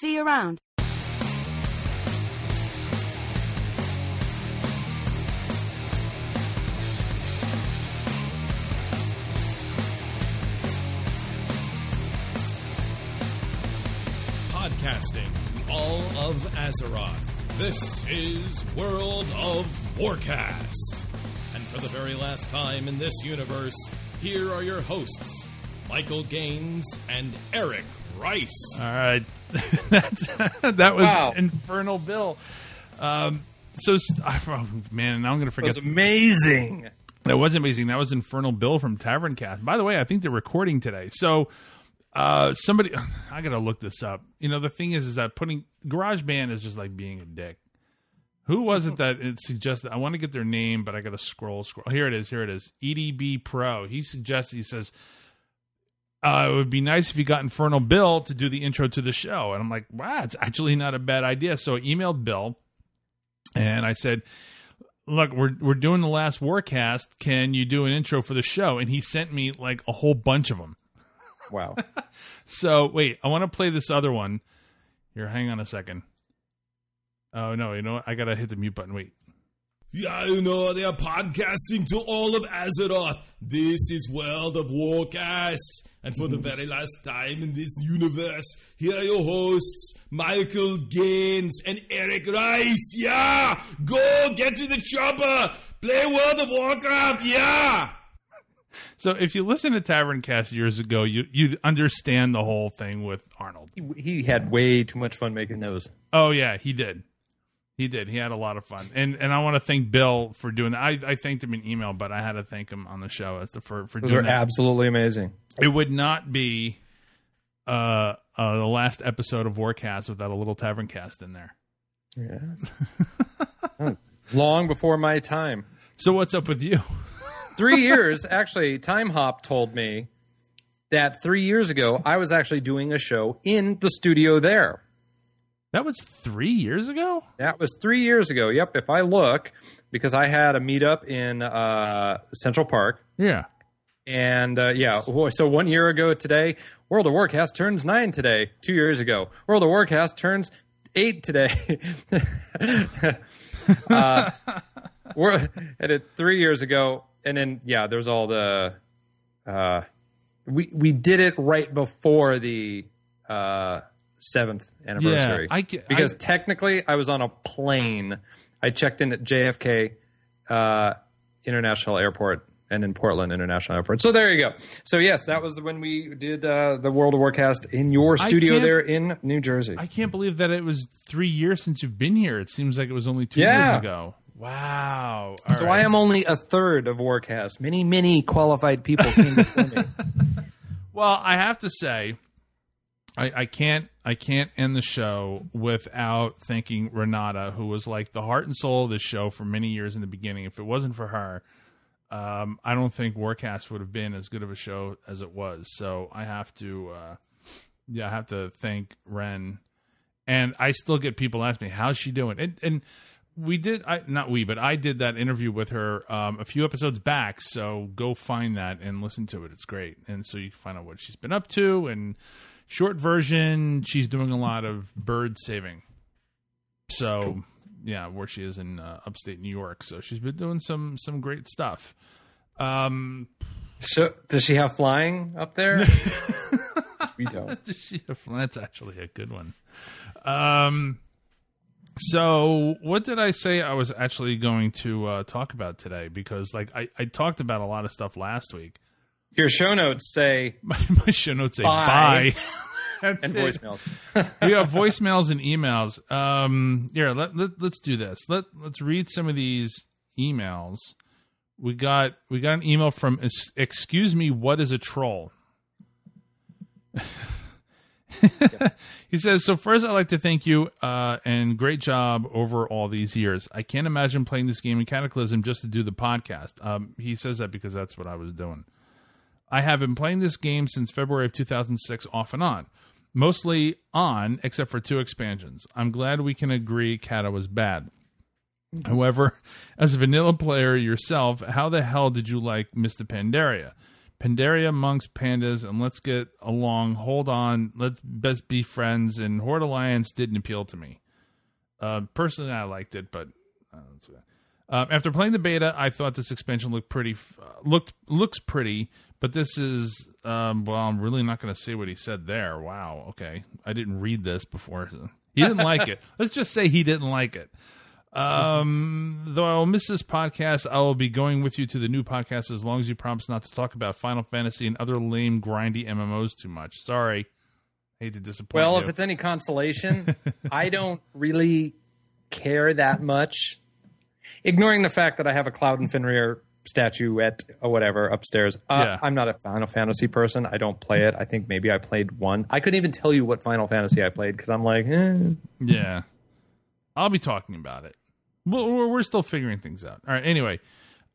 See you around. Podcasting to all of Azeroth. This is World of Warcast. And for the very last time in this universe, here are your hosts, Michael Gaines and Eric Rice. All right, that's that was Wow. Infernal Bill. Um, so oh, man, now I'm going to forget. was amazing. That was amazing. That was Infernal Bill from Tavern Cast. By the way, I think they're recording today. So uh, somebody, I got to look this up. You know, the thing is, is that putting GarageBand is just like being a dick. Who was it that it suggested? I want to get their name, but I got to scroll, scroll. Here it is. Here it is. EDB Pro. He suggests, He says. Uh, it would be nice if you got Infernal Bill to do the intro to the show. And I'm like, wow, it's actually not a bad idea. So I emailed Bill and I said, look, we're we're doing the last Warcast. Can you do an intro for the show? And he sent me like a whole bunch of them. Wow. So wait, I want to play this other one. Here, hang on a second. Oh no, you know what? I gotta hit the mute button. Wait. Yeah, you know, they are podcasting to all of Azeroth. This is World of Warcast. And for the very last time in this universe, here are your hosts, Michael Gaines and Eric Rice. Yeah! Go get to the chopper! Play World of Warcraft! Yeah! So if you listen to Tavern Cast years ago, you you'd understand the whole thing with Arnold. he, he had way too much fun making those. Oh yeah, he did. He did. He had a lot of fun, and and I want to thank Bill for doing that. I, I thanked him in email, but I had to thank him on the show as the for for Those doing are that. absolutely amazing. it would not be uh, uh the last episode of Warcast without a little Tavern Cast in there. Yes. Long before my time. So what's up with you? Three years, actually, Timehop told me that three years ago, I was actually doing a show in the studio there. That was three years ago. That was three years ago. Yep. If I look, because I had a meetup in uh, Central Park. Yeah. And uh, yeah, so one year ago today, World of Warcast turns nine today. Two years ago, World of Warcast turns eight today. uh, we're at it three years ago, and then yeah, there's all the. Uh, we we did it right before the uh, seventh anniversary. I ca- because I- technically I was on a plane. I checked in at JFK uh, International Airport and in Portland International Airport. So there you go. So yes, that was when we did uh, the World of Warcast in your studio there in New Jersey. I can't believe that it was three years since you've been here. It seems like it was only two Yeah. years ago. Wow. All so right. I am only a third of Warcast. Many, many qualified people came before me. Well, I have to say, I, I can't I can't end the show without thanking Renata, who was like the heart and soul of the show for many years in the beginning. If it wasn't for her, um, I don't think Warcast would have been as good of a show as it was. So I have to, uh, yeah, I have to thank Ren. And I still get people ask me, "How's she doing?" And, and we did, I, not we, but I did that interview with her um, a few episodes back. So go find that and listen to it. It's great, and so you can find out what she's been up to. And short version, she's doing a lot of bird saving. So yeah, where she is in uh, upstate New York. So she's been doing some some great stuff. Um, So does she have flying up there? we don't. Does she have- that's actually a good one. Um, so what did I say I was actually going to uh, talk about today? Because like I, I talked about a lot of stuff last week. Your show notes say My, my show notes say Bye. bye. And voicemails. we have voicemails and emails. Um, here, let, let let's do this. Let let's read some of these emails. We got we got an email from excuse me, what is a troll? He says, so first I'd like to thank you uh, and great job over all these years. I can't imagine playing this game in Cataclysm just to do the podcast. Um, he says that because that's what I was doing. I have been playing this game since February of 2006 off and on. Mostly on, except for two expansions. I'm glad we can agree Cata was bad. However, as a vanilla player yourself, how the hell did you like Mists of Pandaria? Pandaria, monks, pandas, and let's get along. Hold on, let's best be friends. And Horde Alliance didn't appeal to me. Uh, personally, I liked it, but uh, uh, after playing the beta, I thought this expansion looked pretty. Uh, looked looks pretty, but this is um, well. I'm really not going to say what he said there. Wow. Okay, I didn't read this before. He didn't like it. Let's just say he didn't like it. Um, though I will miss this podcast, I will be going with you to the new podcast as long as you promise not to talk about Final Fantasy and other lame, grindy MMOs too much. Sorry. Hate to disappoint Well, you. if it's any consolation, I don't really care that much. Ignoring the fact that I have a Cloud and Fenrir statuette or whatever upstairs. Uh, Yeah. I'm not a Final Fantasy person. I don't play it. I think maybe I played one. I couldn't even tell you what Final Fantasy I played because I'm like, eh. Yeah. I'll be talking about it. We're, we're still figuring things out. All right. Anyway,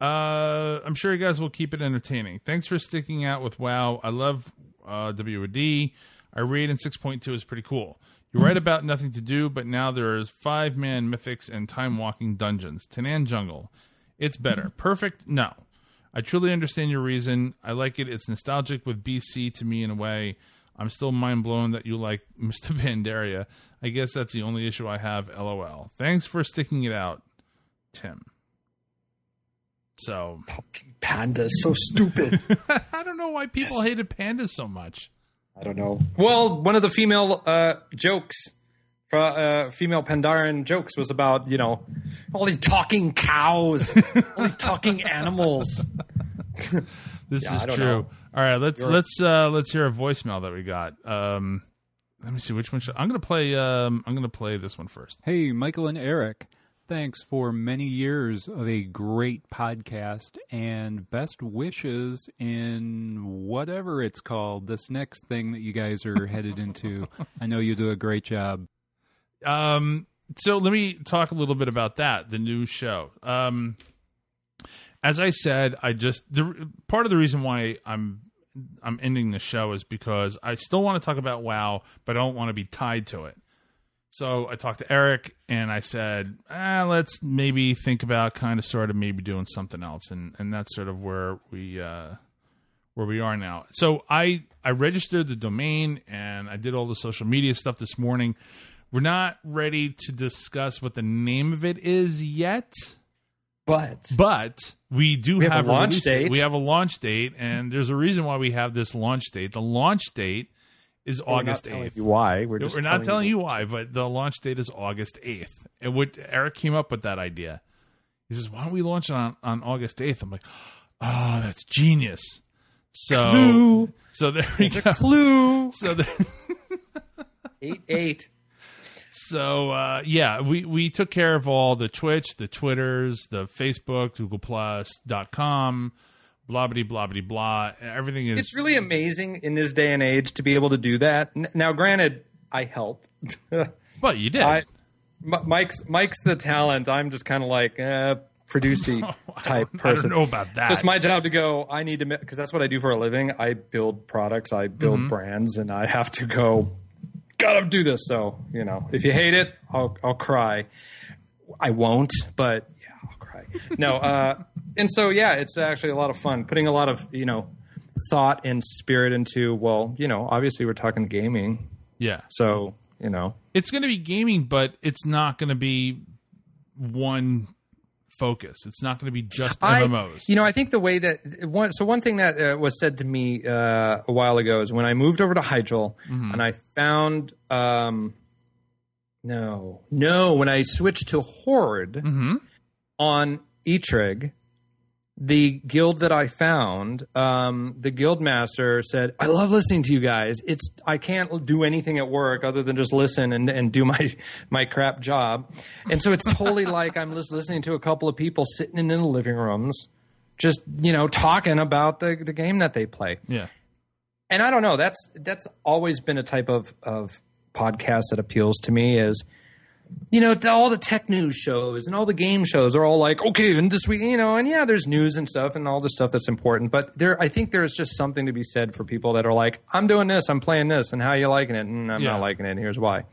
uh, I'm sure you guys will keep it entertaining. Thanks for sticking out with WoW. I love uh, WOD. I read in 6.2 is pretty cool. You're right about nothing to do, but now there's five man mythics and time walking dungeons. Tanaan Jungle. It's better. Perfect? No. I truly understand your reason. I like it. It's nostalgic with BC to me in a way. I'm still mind blown that you like Mists of Pandaria. I guess that's the only issue I have. LOL. Thanks for sticking it out, Tim. So pandas so stupid. I don't know why people hated pandas so much. I don't know. Well, one of the female uh, jokes, for, uh, female Pandaren jokes, was about you know all these talking cows, all these talking animals. This Yeah, is I don't true. know. All right, let's You're- let's uh let's hear a voicemail that we got. Um let me see which one should I'm gonna play um I'm gonna play this one first. Hey, Michael and Eric. Thanks for many years of a great podcast and best wishes in whatever it's called, this next thing that you guys are headed into. I know you do a great job. Um, so let me talk a little bit about that, the new show. Um, as I said, I just the part of the reason why I'm I'm ending the show is because I still want to talk about WoW, but I don't want to be tied to it. So I talked to Eric and I said, ah, let's maybe think about kind of sort of maybe doing something else, and and that's sort of where we uh, where we are now. So I I registered the domain and I did all the social media stuff this morning. We're not ready to discuss what the name of it is yet, But but we do have a launch release date. We have a launch date, and there's a reason why we have this launch date. The launch date is August We're telling eighth. why? We're, just We're not telling you why, but the launch date is August 8th. And what Eric came up with that idea. He says, "Why don't we launch it on, on August 8th?" I'm like, "Oh, that's genius." So, Clue. so there we go. a clue. So there, Eight eight. So uh, yeah, we we took care of all the Twitch, the Twitters, the Facebook, Google Plus dot com, blah blah blah blah blah. Everything is It's really amazing in this day and age to be able to do that. Now, granted, I helped. But you did. I, Mike's Mike's the talent. I'm just kind of like uh, producey type I person. don't know about that. So it's my job to go. I need to because that's what I do for a living. I build products, I build Mm-hmm. brands, and I have to go. Gotta do this. So you know, if you hate it, I'll I'll cry. I won't, but yeah, I'll cry. No, uh, and so yeah, it's actually a lot of fun. Putting a lot of you know thought and spirit into. Well, you know, obviously we're talking gaming, yeah. so you know, it's going to be gaming, but it's not going to be one focus. It's not going to be just I- MMOs. you know, I think the way that one. So one thing that uh, was said to me uh, a while ago is when I moved over to Hydril Mm-hmm. and I found. Um, no, no. When I switched to Horde Mm-hmm. on Eitrigg, the guild that I found, um, the guild master said, "I love listening to you guys. It's I can't do anything at work other than just listen and, and do my my crap job, and so it's totally like I'm just listening to a couple of people sitting in the living rooms, just you know talking about the the game that they play." yeah. and I don't know. That's that's always been a type of of podcast that appeals to me. Is you know all the tech news shows and all the game shows are all like, okay, and this week, you know, and yeah, there's news and stuff and all the stuff that's important. But there, I think there's just something to be said for people that are like, I'm doing this, I'm playing this, and how you liking it, and I'm Yeah. not liking it, and here's why.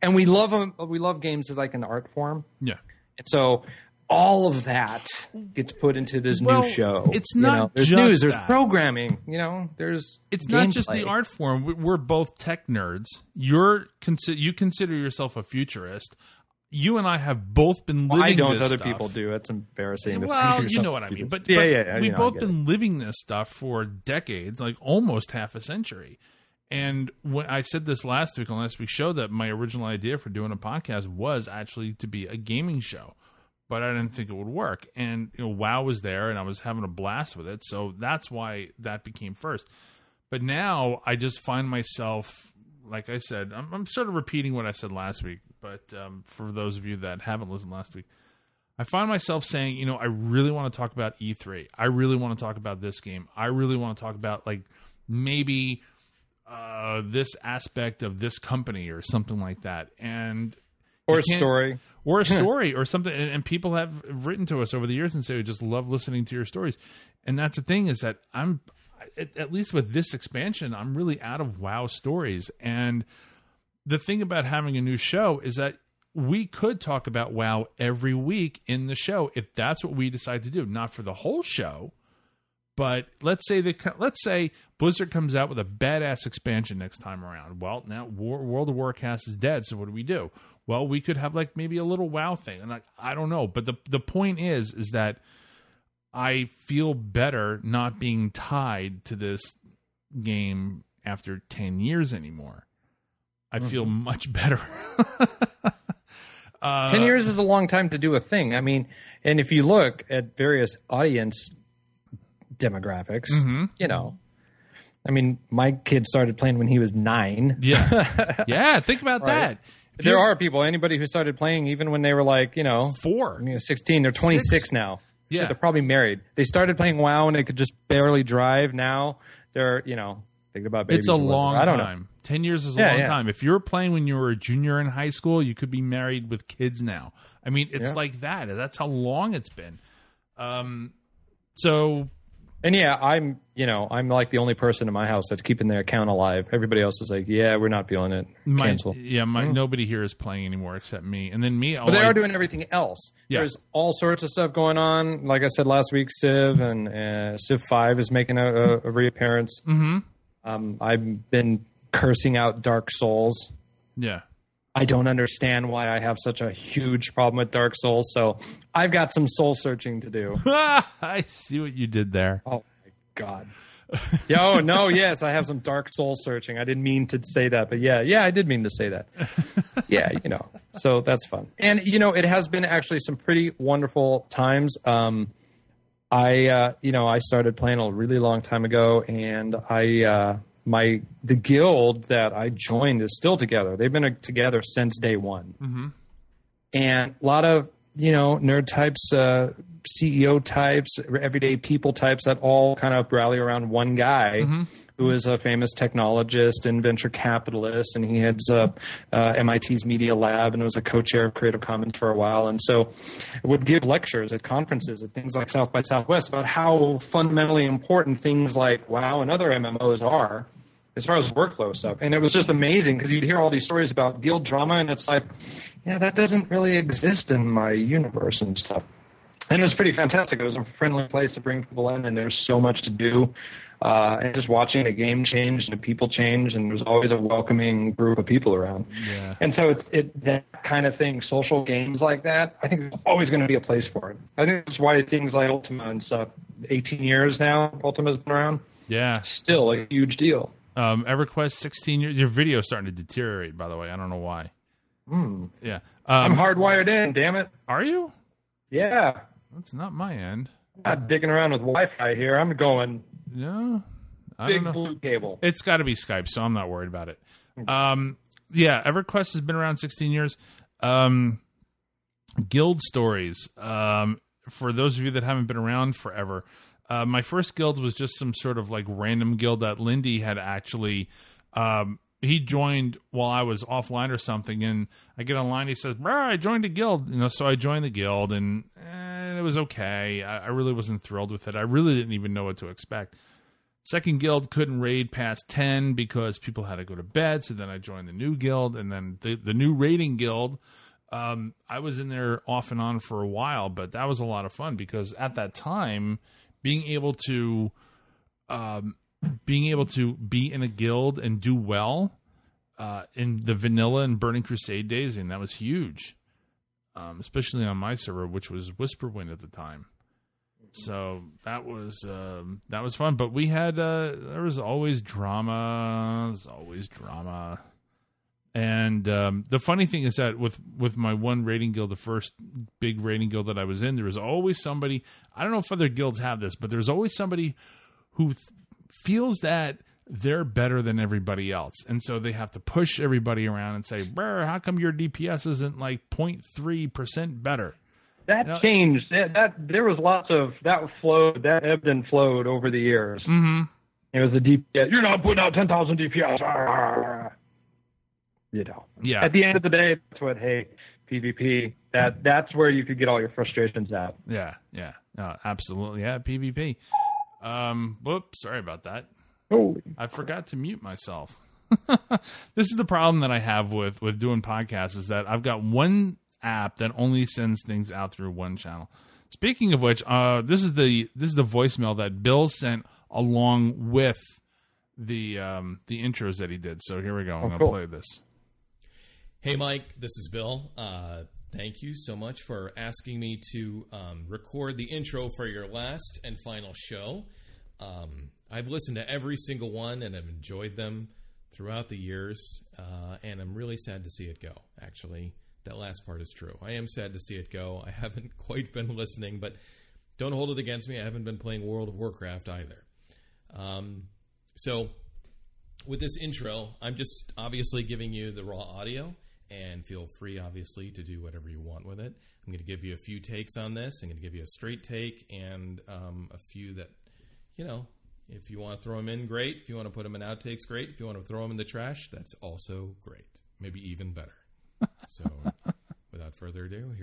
And we love 'em- we love games as like an art form. Yeah. And so all of that gets put into this Well, new show. it's You not know, there's just news, there's that. programming. You know, there's it's not just the art form. We- We're both tech nerds. You're consi- you consider yourself a futurist. You and I have both been living. I don't. this Other stuff. people do. It's embarrassing. Well, you know what I mean. But, yeah, but yeah, yeah, we've you know, both been living this stuff for decades, like almost half a century. And when I said this last week on last week's show, that my original idea for doing a podcast was actually to be a gaming show, but I didn't think it would work. And you know, WoW was there, and I was having a blast with it, so that's why that became first. But now I just find myself, like I said, I'm, I'm sort of repeating what I said last week. But um, for those of you that haven't listened last week, I find myself saying, you know, I really want to talk about E3. I really want to talk about this game. I really want to talk about like maybe uh, this aspect of this company or something like that. And or a story. Or a story or something and, and people have written to us over the years and say we just love listening to your stories. And that's the thing is that i'm at, at least with this expansion i'm really out of wow stories. And the thing about having a new show is that we could talk about wow every week in the show if that's what we decide to do. Not for the whole show but let's say that let's say Blizzard comes out with a badass expansion next time around. Well, now War, World of Warcast is dead, so what do we do? Well, we could have like maybe a little WoW thing, and like I don't know. But the the point is, is that I feel better not being tied to this game after ten years anymore. I feel much better. uh, 10 years is a long time to do a thing. I mean, and if you look at various audience demographics, Mm-hmm. you know, I mean, my kid started playing when he was nine. Yeah, yeah. Think about that. If There you're people, anybody who started playing even when they were like, you know, four. you know 16, they're 26 Six. now. Yeah. Sure, they're probably married. They started playing WoW and they could just barely drive. Now they're, you know, thinking about babies. It's a long I don't time. Ten years is a Yeah, long yeah. time. If you were playing when you were a junior in high school, you could be married with kids now. I mean, it's Yeah. like that. That's how long it's been. Um, so And yeah, I'm, you know, I'm like the only person in my house that's keeping their account alive. Everybody else is like, yeah, we're not feeling it. my Cancel. yeah, my nobody here is playing anymore except me, and then me. But they are doing everything else. Yeah. There's all sorts of stuff going on. Like I said last week, Civ and uh, Civ Five is making a, a, a reappearance. Mm-hmm. Um, I've been cursing out Dark Souls. yeah. I don't understand why I have such a huge problem with Dark Souls. So I've got some soul searching to do. I see what you did there. Oh my god. Yeah, oh no, yes, I have some dark soul searching. I didn't mean to say that, but yeah, yeah, I did mean to say that. yeah, you know. So that's fun. And you know, it has been actually some pretty wonderful times. Um I uh you know, I started playing a really long time ago and I uh my the guild that I joined is still together. They've been uh, together since day one. And a lot of you know nerd types uh, ceo types everyday people types that all kind of rally around one guy who is a famous technologist and venture capitalist. And he heads up uh, mit's media lab and was a co-chair of creative commons for a while. And so would give lectures at conferences at things like south by southwest about how fundamentally important things like wow and other mmos are as far as workflow stuff. And it was just amazing because you'd hear all these stories about guild drama, and it's like, yeah, that doesn't really exist in my universe and stuff. And it was pretty fantastic. It was a friendly place to bring people in, and there's so much to do. Uh, and just watching the game change and the people change, and there's always a welcoming group of people around. Yeah. And so it's it that kind of thing, social games like that. I think there's always going to be a place for it. I think that's why things like Ultima and stuff. 18 years now, Ultima's been around. Yeah. Still a huge deal. Um, EverQuest 16 years. Your video's starting to deteriorate, by the way. I don't know why. Yeah. I'm Um, hardwired in, damn it. are you? Yeah. That's not my end. I'm not digging around with Wi Fi here. I'm going No. I big blue cable. It's got to be Skype, so I'm not worried about it. Um, yeah, EverQuest has been around 16 years. Um, guild stories. Um, for those of you that haven't been around forever, uh, my first guild was just some sort of like random guild that Lindy had actually. Um, he joined while I was offline or something, and I get online. He says, "Bruh, I joined a guild." You know, so I joined the guild, and it was okay. I, I really wasn't thrilled with it. I really didn't even know what to expect. Second guild couldn't raid past 10 because people had to go to bed. So then I joined the new guild. And then the, the new raiding guild Um, I was in there off and on for a while, but that was a lot of fun because at that time, being able to, um, being able to be in a guild and do well, uh, in the vanilla and Burning Crusade days, and that was huge, um, especially on my server, which was Whisperwind at the time. So that was um, that was fun, but we had uh, there was always drama. There's always drama. And um, the funny thing is that with with my one raiding guild, the first big raiding guild that I was in, there was always somebody. I don't know if other guilds have this, but there's always somebody who th- feels that they're better than everybody else, and so they have to push everybody around and say, "Brr, how come your DPS isn't like 0.3 percent better?" That No. changed. That, that there was lots of that flowed. That ebbed and flowed over the years. Mm-hmm. It was a DPS. You're not putting out ten thousand DPS. You know. Yeah, At the end of the day, that's what. Hey, PvP. That that's where you could get all your frustrations out. Yeah, yeah, no, absolutely. Yeah, PvP. Um, whoops, sorry about that. Holy. I forgot to mute myself. this is the problem that I have with with doing podcasts is that I've got one app that only sends things out through one channel. Speaking of which, uh, this is the this is the voicemail that Bill sent along with the um, the intros that he did. So here we go. I'm Oh, gonna cool. play this. Hey, Mike, this is Bill. Uh, thank you so much for asking me to um, record the intro for your last and final show. Um, I've listened to every single one and have enjoyed them throughout the years, uh, and I'm really sad to see it go, actually. That last part is true. I am sad to see it go. I haven't quite been listening, but don't hold it against me. I haven't been playing World of Warcraft either. Um, so, with this intro, I'm just obviously giving you the raw audio, and feel free, obviously, to do whatever you want with it. I'm going to give you a few takes on this. I'm going to give you a straight take and um, a few that, you know, if you want to throw them in, great. If you want to put them in outtakes, great. If you want to throw them in the trash, that's also great. Maybe even better. So, without further ado, here.